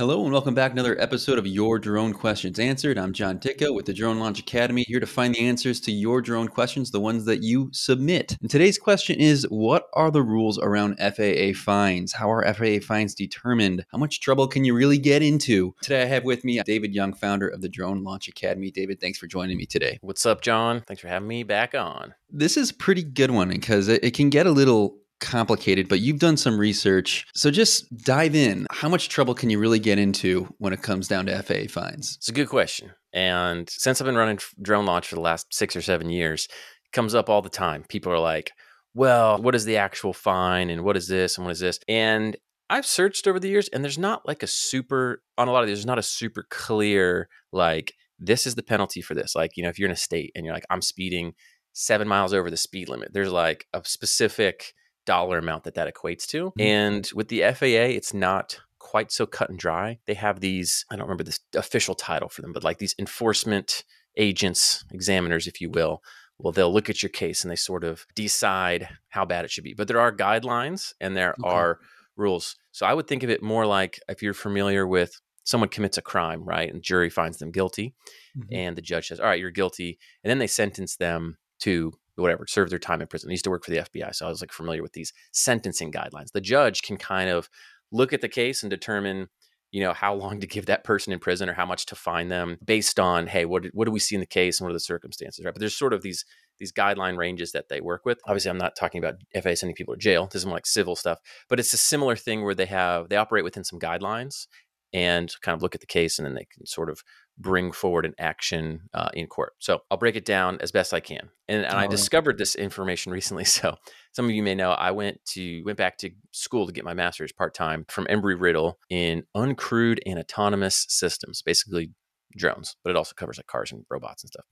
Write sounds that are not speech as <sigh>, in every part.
Hello and welcome back to another episode of Your Drone Questions Answered. I'm John Dickow with the Drone Launch Academy, here to find the answers to your drone questions, the ones that you submit. And today's question is What are the rules around FAA fines? How are FAA fines determined? How much trouble can you really get into? Today I have with me David Young, founder of the Drone Launch Academy. David, thanks for joining me today. What's up, John? Thanks for having me back on. This is a pretty good one because it, it can get a little complicated, but you've done some research. So just dive in. How much trouble can you really get into when it comes down to FAA fines? It's a good question. And since I've been running drone launch for the last six or seven years, it comes up all the time. People are like, well, what is the actual fine and what is this and what is this? And I've searched over the years and there's not like a super, on a lot of these, there's not a super clear, like, this is the penalty for this. Like, you know, if you're in a state and you're like, I'm speeding seven miles over the speed limit, there's like a specific dollar amount that that equates to. Mm-hmm. And with the FAA, it's not quite so cut and dry. They have these, I don't remember this official title for them, but like these enforcement agents, examiners, if you will. Well, they'll look at your case and they sort of decide how bad it should be. But there are guidelines and there okay. are rules. So I would think of it more like if you're familiar with someone commits a crime, right? And jury finds them guilty. Mm-hmm. And the judge says, All right, you're guilty. And then they sentence them to whatever, serve their time in prison. I used to work for the FBI, so I was like familiar with these sentencing guidelines. The judge can kind of look at the case and determine, you know, how long to give that person in prison or how much to fine them based on, hey, what what do we see in the case and what are the circumstances, right? But there's sort of these these guideline ranges that they work with. Obviously, I'm not talking about FAA sending people to jail. This is more like civil stuff, but it's a similar thing where they have they operate within some guidelines and kind of look at the case and then they can sort of bring forward an action uh, in court. So I'll break it down as best I can. And, and I discovered this information <laughs> recently. So some of you may know I went to went back to school to get my master's part time from Embry Riddle in uncrewed and autonomous systems, basically drones, but it also covers like cars and robots and stuff.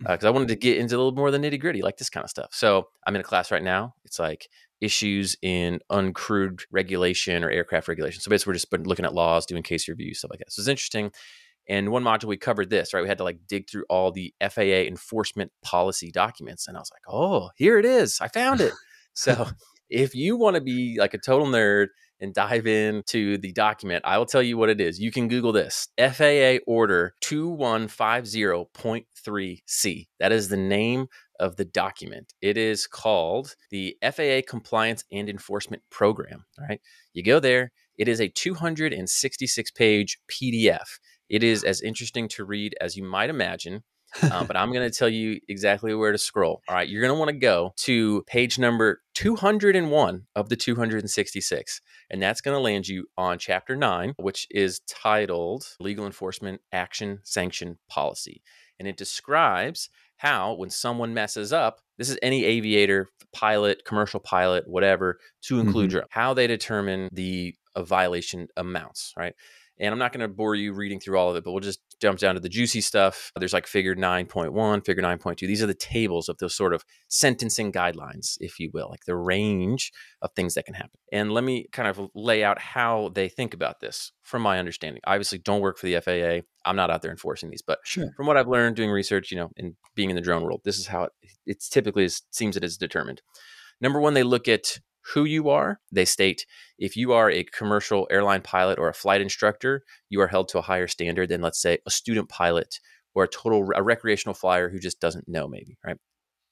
Because mm. uh, I wanted to get into a little more of the nitty gritty, like this kind of stuff. So I'm in a class right now. It's like issues in uncrewed regulation or aircraft regulation. So basically, we're just looking at laws, doing case reviews, stuff like that. So it's interesting. And one module we covered this, right? We had to like dig through all the FAA enforcement policy documents. And I was like, oh, here it is. I found it. so <laughs> if you want to be like a total nerd and dive into the document, I will tell you what it is. You can Google this FAA Order 2150.3C. That is the name of the document. It is called the FAA Compliance and Enforcement Program. All right. You go there, it is a 266 page PDF. It is as interesting to read as you might imagine. um, but I'm going <laughs> to tell you exactly where to scroll. All right, you're going to want to go to page number 201 of the 266, and that's going to land you on chapter 9, which is titled Legal Enforcement Action Sanction Policy. And it describes how, when someone messes up, this is any aviator, pilot, commercial pilot, whatever, to include mm-hmm. how they determine the uh, violation amounts, right? And I'm not going to bore you reading through all of it, but we'll just jump down to the juicy stuff. There's like figure 9.1, figure 9.2. These are the tables of those sort of sentencing guidelines, if you will, like the range of things that can happen. And let me kind of lay out how they think about this from my understanding. I obviously don't work for the FAA. I'm not out there enforcing these, but sure. from what I've learned doing research, you know, and being in the drone world, this is how it, it's typically it seems it is determined. Number one, they look at who you are. They state if you are a commercial airline pilot or a flight instructor, you are held to a higher standard than, let's say, a student pilot or a total a recreational flyer who just doesn't know, maybe, right?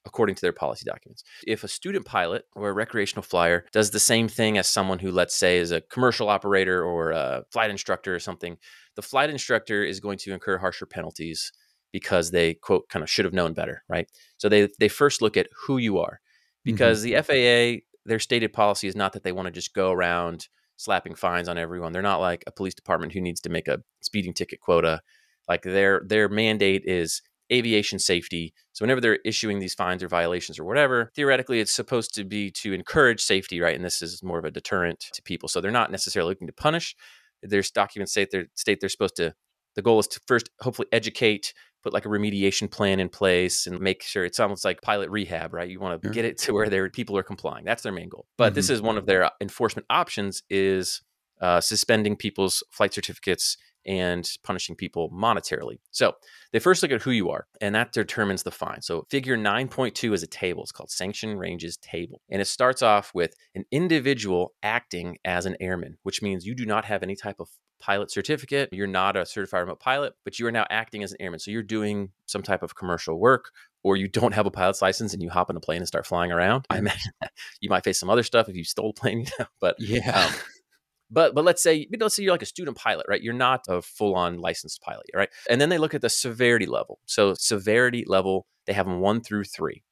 According to their policy documents. If a student pilot or a recreational flyer does the same thing as someone who, let's say, is a commercial operator or a flight instructor or something, the flight instructor is going to incur harsher penalties because they, quote, kind of should have known better, right? So they, they first look at who you are because mm-hmm. the FAA their stated policy is not that they want to just go around slapping fines on everyone. They're not like a police department who needs to make a speeding ticket quota. Like their their mandate is aviation safety. So whenever they're issuing these fines or violations or whatever, theoretically it's supposed to be to encourage safety, right? And this is more of a deterrent to people. So they're not necessarily looking to punish. There's documents state they're state they're supposed to the goal is to first hopefully educate put like a remediation plan in place and make sure it's almost like pilot rehab, right? You want to get it to where their people are complying. That's their main goal. But mm-hmm. this is one of their uh, enforcement options is uh, suspending people's flight certificates and punishing people monetarily. So they first look at who you are, and that determines the fine. So figure 9.2 is a table. It's called Sanction Ranges Table. And it starts off with an individual acting as an airman, which means you do not have any type of pilot certificate. You're not a certified remote pilot, but you are now acting as an airman. So you're doing some type of commercial work, or you don't have a pilot's license and you hop in a plane and start flying around. I imagine <laughs> you might face some other stuff if you stole a plane, <laughs> you know, but yeah. Um, but but let's say let's say you're like a student pilot, right? You're not a full on licensed pilot, right? And then they look at the severity level. So severity level, they have them one through three.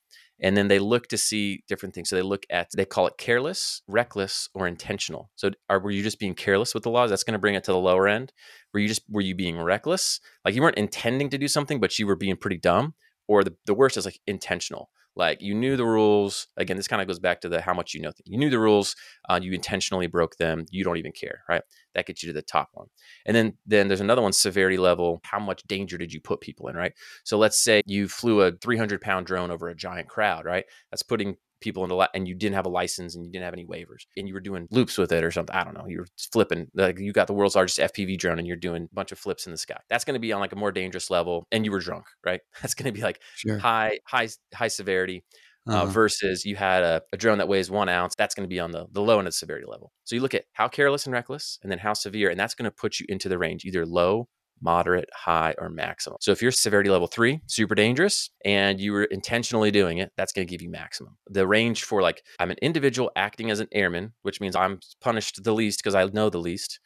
And then they look to see different things. So they look at they call it careless, reckless, or intentional. So are were you just being careless with the laws? That's going to bring it to the lower end. Were you just were you being reckless? Like you weren't intending to do something, but you were being pretty dumb. Or the, the worst is like intentional. Like you knew the rules. Again, this kind of goes back to the how much you know. Thing. You knew the rules. Uh, you intentionally broke them. You don't even care, right? That gets you to the top one. And then then there's another one, severity level. How much danger did you put people in, right? So let's say you flew a 300 pound drone over a giant crowd, right? That's putting people into la- and you didn't have a license and you didn't have any waivers and you were doing loops with it or something. I don't know. You were flipping like you got the world's largest FPV drone and you're doing a bunch of flips in the sky. That's going to be on like a more dangerous level and you were drunk, right? <laughs> That's going to be like sure. high high high severity. Uh, uh-huh. versus you had a, a, drone that weighs one ounce, that's going to be on the, the low end of the severity level. So you look at how careless and reckless, and then how severe, and that's going to put you into the range, either low moderate, high, or maximum. So if you're severity level three, super dangerous, and you were intentionally doing it, that's going to give you maximum. The range for like, I'm an individual acting as an airman, which means I'm punished the least because I know the least.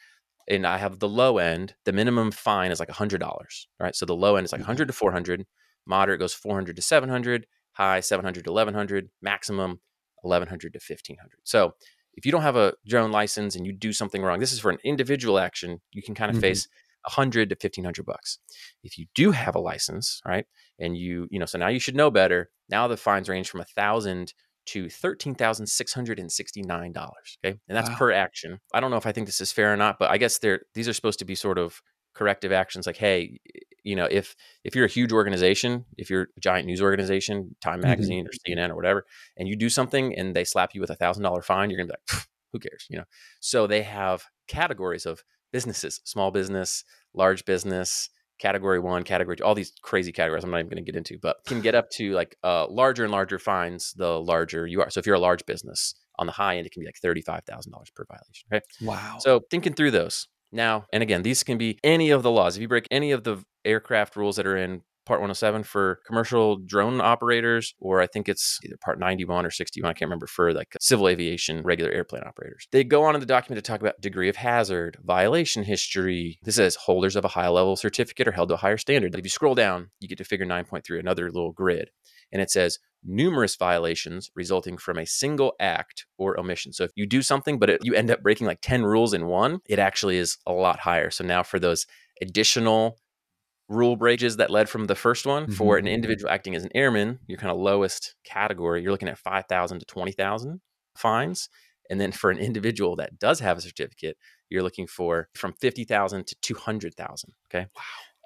And I have the low end, the minimum fine is like $100. Right. So the low end is like 100 mm-hmm. to 400, moderate goes 400 to 700, high 700 to 1100, maximum 1100 to 1500. So if you don't have a drone license and you do something wrong, this is for an individual action, you can kind of mm-hmm. face 100 to 1500 bucks. If you do have a license, right? And you, you know, so now you should know better. Now the fines range from a thousand to $13,669. Okay. And that's wow. per action. I don't know if I think this is fair or not, but I guess they're, these are supposed to be sort of corrective actions like, hey, you know, if, if you're a huge organization, if you're a giant news organization, Time mm-hmm. Magazine mm-hmm. or CNN or whatever, and you do something and they slap you with a thousand dollar fine, you're going to be like, who cares? You know? So they have categories of businesses, small business, large business, category one, category two, all these crazy categories I'm not even going to get into, but can get up to like uh, larger and larger fines the larger you are. So if you're a large business on the high end, it can be like $35,000 per violation, right? Wow. So thinking through those now, and again, these can be any of the laws. If you break any of the aircraft rules that are in Part 107 for commercial drone operators, or I think it's either Part 91 or 61, I can't remember, for like civil aviation regular airplane operators. They go on in the document to talk about degree of hazard, violation history. This says holders of a high level certificate are held to a higher standard. If you scroll down, you get to figure 9.3, another little grid, and it says numerous violations resulting from a single act or omission. So if you do something, but it, you end up breaking like 10 rules in one, it actually is a lot higher. So now for those additional rule breaches that led from the first one mm-hmm. for an individual acting as an airman, your kind of lowest category, you're looking at 5,000 to 20,000 fines. And then for an individual that does have a certificate, you're looking for from 50,000 to 200,000. Okay. Wow.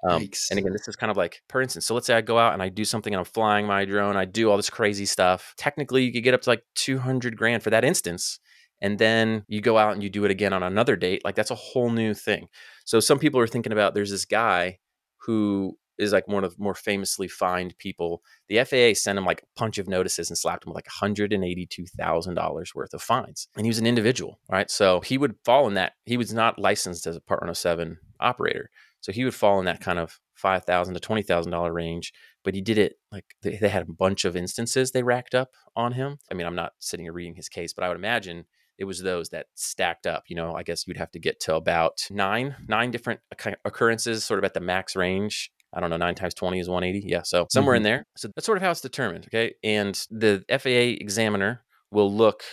Um, and again, this is kind of like, for instance, so let's say I go out and I do something and I'm flying my drone, I do all this crazy stuff. Technically, you could get up to like 200 grand for that instance. And then you go out and you do it again on another date. Like that's a whole new thing. So some people are thinking about there's this guy who is like one of the more famously fined people. The FAA sent him like a bunch of notices and slapped him with like $182,000 worth of fines. And he was an individual, right? So he would fall in that. He was not licensed as a Part 107 operator. So he would fall in that kind of $5,000 to twenty thousand dollar range. But he did it like they, they, had a bunch of instances they racked up on him. I mean, I'm not sitting here reading his case, but I would imagine it was those that stacked up. You know, I guess you'd have to get to about nine nine different occurrences, sort of at the max range. I don't know, nine times 20 is 180. Yeah. So somewhere mm-hmm. in there. So that's sort of how it's determined. Okay. And the FAA examiner will look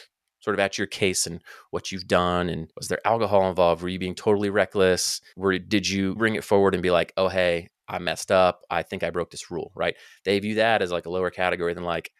sort of at your case and what you've done and was there alcohol involved were you being totally reckless were did you bring it forward and be like oh hey i messed up i think i broke this rule right they view that as like a lower category than like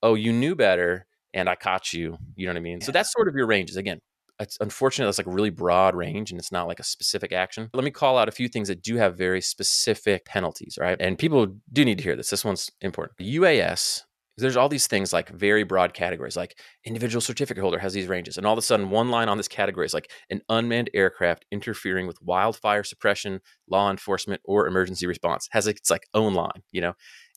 oh you knew better and i caught you you know what i mean? Yeah. so that's sort of your ranges. Again it's unfortunate that's like a really broad range and it's not like a specific action. Let me call out a few things that do have very specific penalties right? And people do need to hear this. This one's important. Uas there's all these things like very broad categories like individual certificate holder has these ranges and all of a sudden one line on this category is like an unmanned aircraft interfering with wildfire suppression law enforcement or emergency response has its like own line you know?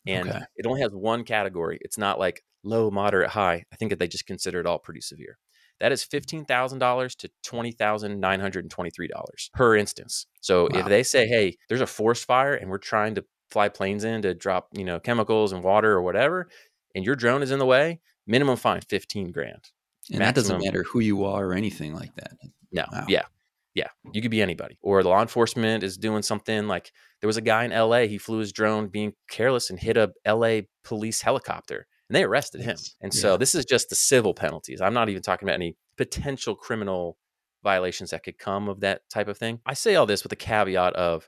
And okay. it only has one category. It's not like low moderate high i think that they just consider it all pretty severe that is mm. $15,000 to $20,923 per instance. So wow. if they say, hey, there's a forest fire and we're trying to fly planes in to drop, you know, chemicals and water or whatever, and your drone is in the way, minimum fine 15 grand. And Maximum, that doesn't matter who you are or anything like that. No. Wow. Yeah. Yeah. You could be anybody. Or law enforcement is doing something like there was a guy in LA, he flew his drone being careless and hit a LA police helicopter and they arrested him. And so yeah. this is just the civil penalties. I'm not even talking about any potential criminal violations that could come of that type of thing. I say all this with a caveat of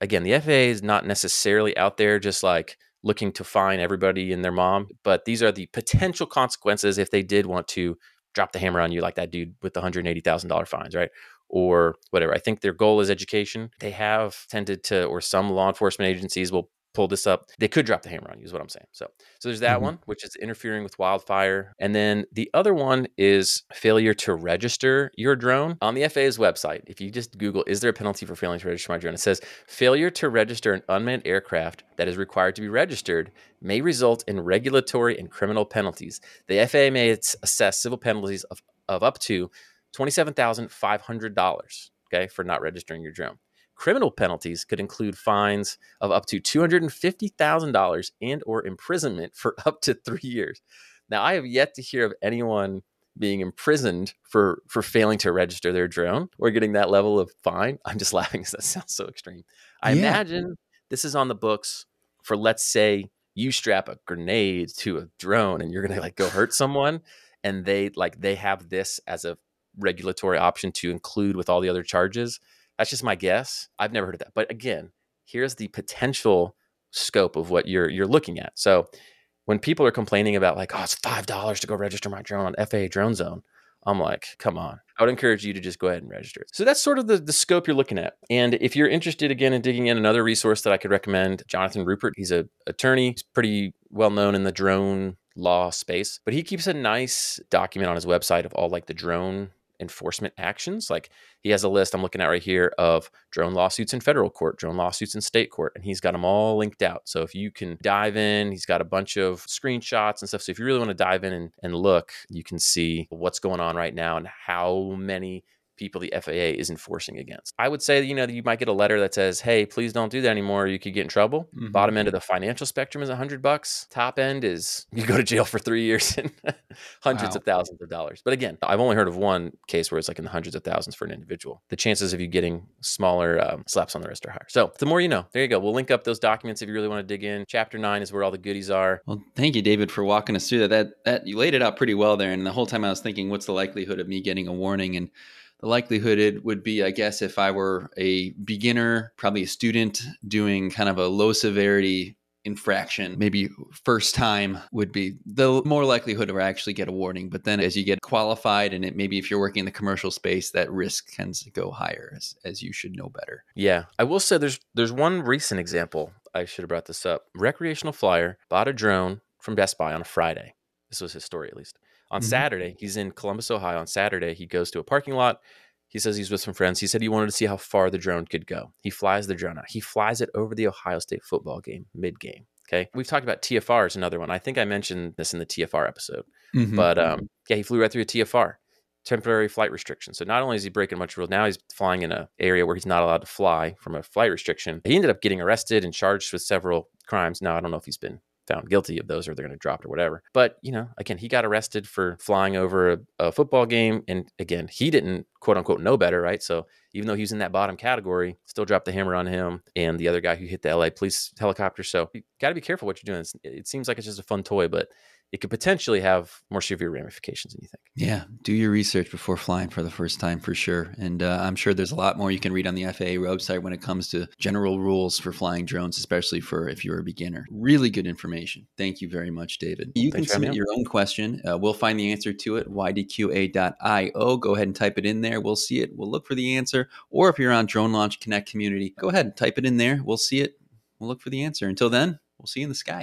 again, the FAA is not necessarily out there just like looking to fine everybody and their mom, but these are the potential consequences if they did want to drop the hammer on you like that dude with the $180,000 fines, right? Or whatever. I think their goal is education. They have tended to, or some law enforcement agencies will pull this up, they could drop the hammer on you, is what I'm saying. So, so there's that mm-hmm. one, which is interfering with wildfire. And then the other one is failure to register your drone on the FAA's website. If you just Google, is there a penalty for failing to register my drone? It says failure to register an unmanned aircraft that is required to be registered may result in regulatory and criminal penalties. The FAA may assess civil penalties of, of up to $27,500, okay, for not registering your drone. Criminal penalties could include fines of up to $250,000 and or imprisonment for <laughs> up to 3 years. Now, I have yet to hear of anyone being imprisoned for for failing to register their drone or getting that level of fine. I'm just <laughs> laughing because that sounds so extreme. I yeah. imagine this is on the books for let's say you strap a grenade to a drone and you're going to like go hurt someone and they like they have this as a regulatory option to include with all the other charges that's just my guess. I've never heard of that. But again, here's the potential scope of what you're you're looking at. So when people are complaining about like, oh, it's five dollars to go register my drone on FAA Drone Zone, I'm like, come on. I would encourage you to just go ahead and register. So that's sort of the, the scope you're looking at. And if you're interested again in digging in another resource that I could recommend, Jonathan Rupprecht, he's a attorney, he's pretty well known in the drone law space, but he keeps a nice document on his website of all like the drone enforcement actions. Like he has a list I'm looking at right here of drone lawsuits in federal court, drone lawsuits in state court, and he's got them all linked out. So if you can dive in, he's got a bunch of screenshots and stuff. So if you really want to dive in and, and look, you can see what's going on right now and how many people the FAA is enforcing against. I would say, you know, you might get a letter that says, "Hey, please don't do that anymore. You could get in trouble." Mm-hmm. Bottom end of the financial spectrum is a hundred bucks. Top end is <laughs> you go to jail for three years and <laughs> hundreds wow. of thousands of dollars. But again, I've only heard of one case where it's like in the hundreds of thousands for an individual. The chances of you getting smaller um, slaps on the wrist are higher. So the more you know. There you go. We'll link up those documents if you really want to dig in. Chapter nine is where all the goodies are. Well, thank you, David, for walking us through that. That that you laid it out pretty well there. And the whole time I was thinking, what's the likelihood of me getting a warning and the likelihood it would be, I guess, if I were a beginner, probably a student doing kind of a low severity infraction, maybe first time would be the more likelihood of actually get a warning. But then as you get qualified and it maybe if you're working in the commercial space, that risk tends to go higher as, as you should know better. Yeah. I will say there's there's one recent example. I should have brought this up. Recreational flyer bought a drone from Best Buy on a Friday. This was his story at least. On mm-hmm. Saturday, he's in Columbus, Ohio. On Saturday, he goes to a parking lot. He says he's with some friends. He said he wanted to see how far the drone could go. He flies the drone out. He flies it over the Ohio State football game mid game. Okay. We've talked about TFR is another one. I think I mentioned this in the TFR episode. Mm-hmm. But um, yeah, he flew right through a TFR, temporary flight restriction. So not only is he breaking a bunch of rules, now he's flying in an area where he's not allowed to fly from a flight restriction. He ended up getting arrested and charged with several crimes. Now I don't know if he's been found guilty of those or they're going to drop it or whatever. But, you know, again, he got arrested for flying over a, a, football game. And again, he didn't quote unquote know better, right? So even though he was in that bottom category, still dropped the hammer on him and the other guy who hit the LA police helicopter. So you got to be careful what you're doing. it seems like it's just a fun toy, but it could potentially have more severe ramifications than you think. Yeah, do your research before flying for the first time for sure. And uh, I'm sure there's a lot more you can read on the FAA website when it comes to general rules for flying drones, especially for if you're a beginner. Really good information. Thank you very much, David. You Thanks can submit your own question. Uh, we'll find the answer to it, ydqa.io. Go ahead and type it in there. We'll see it. We'll look for the answer. Or if you're on Drone Launch Connect community, go ahead and type it in there. We'll see it. We'll look for the answer. Until then, we'll see you in the sky.